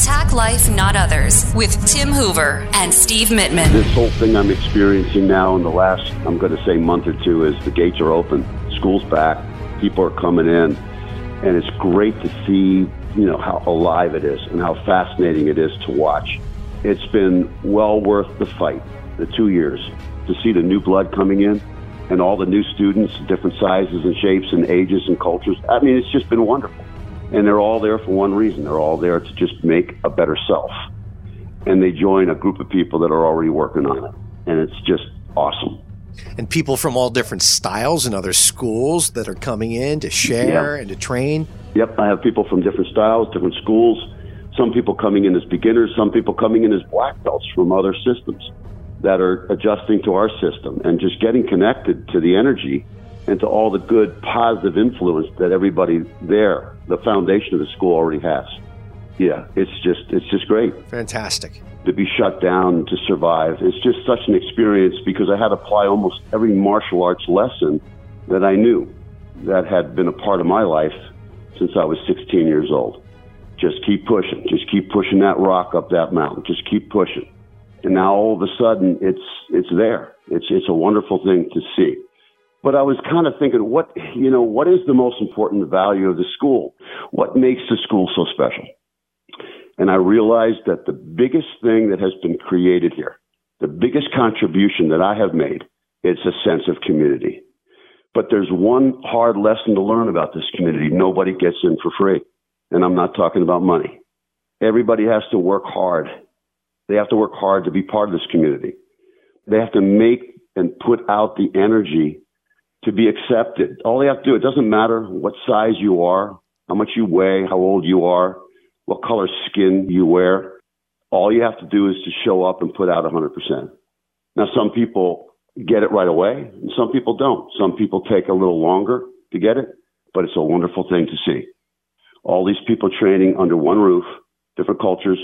Attack Life, Not Others with Tim Hoover and Steve Mittman. This whole thing I'm experiencing now in the last, I'm going to say, month or two is the gates are open, school's back, people are coming in, and it's great to see, you know, how alive it is and how fascinating it is to watch. It's been well worth the fight, the two years, to see the new blood coming in and all the new students, different sizes and shapes and ages and cultures. I mean, it's just been wonderful. And they're all there for one reason. They're all there to just make a better self. And they join a group of people that are already working on it. And it's just awesome. And people from all different styles and other schools that are coming in to share Yeah. and to train. Yep, I have people from different styles, different schools. Some people coming in as beginners, some people coming in as black belts from other systems that are adjusting to our system and just getting connected to the energy and to all the good positive influence that everybody there, the foundation of the school already has. Yeah, it's just it's just great Fantastic. to be shut down to survive. It's just such an experience because I had to apply almost every martial arts lesson that I knew that had been a part of my life since I was 16 years old. Just keep pushing. Just keep pushing that rock up that mountain. Just keep pushing. And now all of a sudden it's it's there. It's it's a wonderful thing to see. But I was kind of thinking, what you know, what is the most important value of the school? What makes the school so special? And I realized that the biggest thing that has been created here, the biggest contribution that I have made, it's a sense of community. But there's one hard lesson to learn about this community. Nobody gets in for free. And I'm not talking about money. Everybody has to work hard. They have to work hard to be part of this community. They have to make and put out the energy to be accepted. All they have to do, it doesn't matter what size you are, how much you weigh, how old you are, what color skin you wear. All you have to do is to show up and put out 100%. Now, some people get it right away, and some people don't. Some people take a little longer to get it, but it's a wonderful thing to see. All these people training under one roof, different cultures,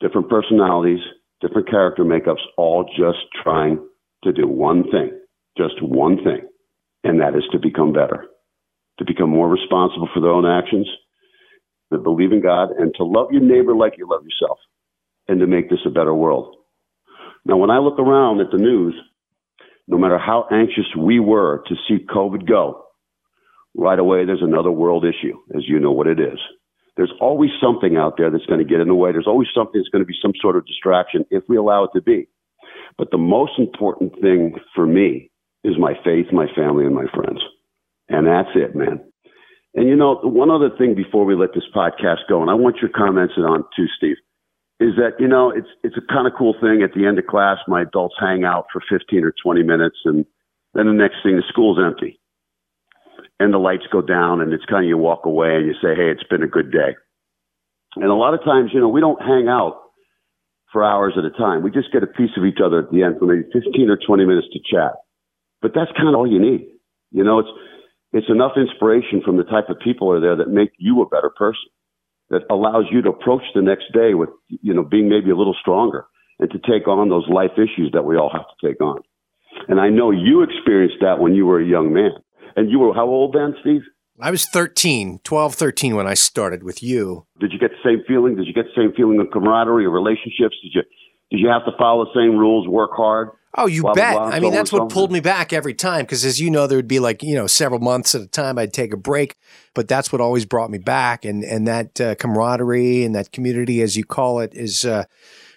different personalities, different character makeups, all just trying to do one thing, just one thing, and that is to become better, to become more responsible for their own actions, to believe in God, and to love your neighbor like you love yourself, and to make this a better world. Now, when I look around at the news, no matter how anxious we were to see COVID go, right away there's another world issue, as you know what it is. There's always something out there that's going to get in the way. There's always something that's going to be some sort of distraction if we allow it to be. But the most important thing for me is my faith, my family, and my friends. And that's it, man. And you know, one other thing before we let this podcast go, and I want your comments on too, Steve, is that, you know, it's it's a kind of cool thing at the end of class, my adults hang out for 15 or 20 minutes, and then the next thing, the school's empty. And the lights go down, and it's kind of you walk away and you say, hey, it's been a good day. And a lot of times, you know, we don't hang out for hours at a time. We just get a piece of each other at the end for maybe 15 or 20 minutes to chat. But that's kind of all you need. You know, it's it's enough inspiration from the type of people are there that make you a better person, that allows you to approach the next day with, you know, being maybe a little stronger and to take on those life issues that we all have to take on. And I know you experienced that when you were a young man. And you were how old then, Steve? I was 13, 12, 13 when I started with you. Did you get the same feeling? Did you get the same feeling of camaraderie or relationships? Did you did you have to follow the same rules, work hard? Oh, you Blah, blah, bet. blah, I mean, that's what pulled me back every time because, as you know, there would be like you know several months at a time I'd take a break, but that's what always brought me back, and and that uh, camaraderie and that community, as you call it, is uh,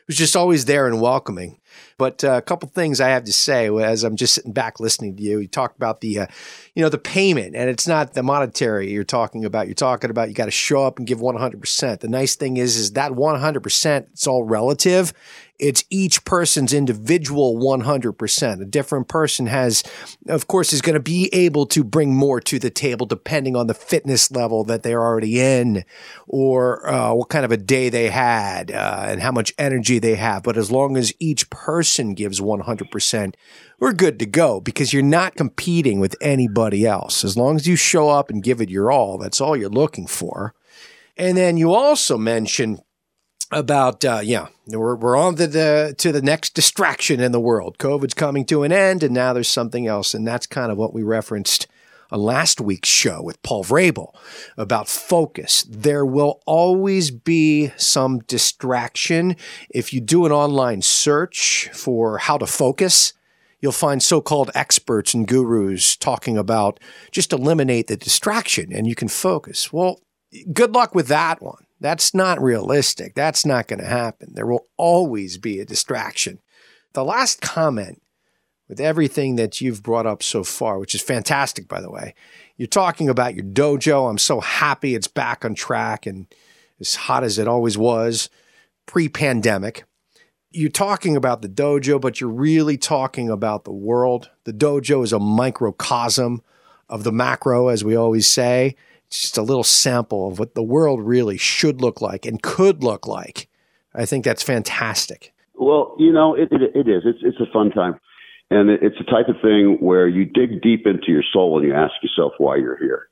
was just always there and welcoming. But uh, a couple things I have to say as I'm just sitting back listening to you. You talked about the, uh, you know, the payment, and it's not the monetary you're talking about. You're talking about you got to show up and give 100. percent The nice thing is, is that 100 percent it's all relative. It's each person's individual 100%. A different person has, of course, is going to be able to bring more to the table depending on the fitness level that they're already in or uh, what kind of a day they had uh, and how much energy they have. But as long as each person gives 100%, we're good to go because you're not competing with anybody else. As long as you show up and give it your all, that's all you're looking for. And then you also mentioned about uh, yeah, we're we're on to the to the next distraction in the world. COVID's coming to an end, and now there's something else, and that's kind of what we referenced on last week's show with Paul Vrabel about focus. There will always be some distraction. If you do an online search for how to focus, you'll find so-called experts and gurus talking about just eliminate the distraction and you can focus. Well, good luck with that one. That's not realistic. That's not going to happen. There will always be a distraction. The last comment with everything that you've brought up so far, which is fantastic, by the way. You're talking about your dojo. I'm so happy it's back on track and as hot as it always was pre pandemic. You're talking about the dojo, but you're really talking about the world. The dojo is a microcosm of the macro, as we always say. It's just a little sample of what the world really should look like and could look like. I think that's fantastic. Well, you know, it, it, it is. It's, it's a fun time. And it's the type of thing where you dig deep into your soul and you ask yourself why you're here.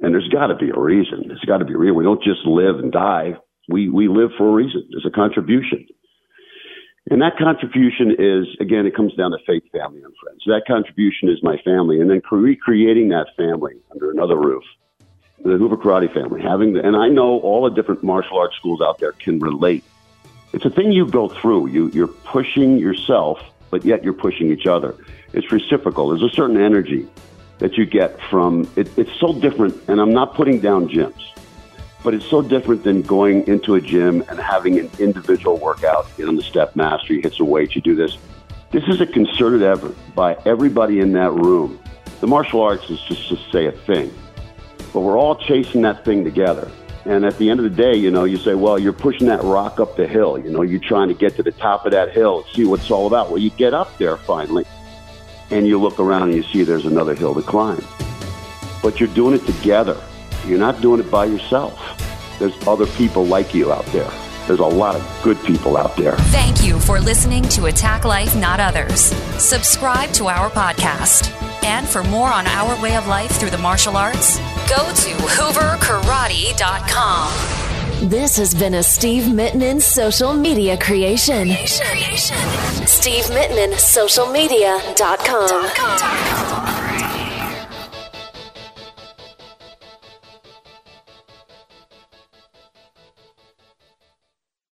And there's got to be a reason. There's got to be a reason. We don't just live and die. We, we live for a reason. There's a contribution. And that contribution is, again, it comes down to faith, family, and friends. That contribution is my family. And then recreating that family under another roof, the Hoover Karate family, having the, and I know all the different martial arts schools out there can relate. It's a thing you go through. You, you're pushing yourself but yet you're pushing each other. It's reciprocal. There's a certain energy that you get from it, it's so different and i'm not putting down gyms but it's so different than going into a gym and having an individual workout get on the step master you hit some weights you do this this is a concerted effort by everybody in that room the martial arts is just to say a thing but we're all chasing that thing together and at the end of the day, you know, you say, well, you're pushing that rock up the hill. You know, you're trying to get to the top of that hill, see what it's all about. Well, you get up there finally, and you look around and you see there's another hill to climb. But you're doing it together. You're not doing it by yourself. There's other people like you out there. There's a lot of good people out there. Thank you for listening to Attack Life, Not Others. Subscribe to our podcast. And for more on our way of life through the martial arts, go to hooverkarate.com. This has been a Steve Mittman social media creation. creation. Steve Mittman, socialmedia.com.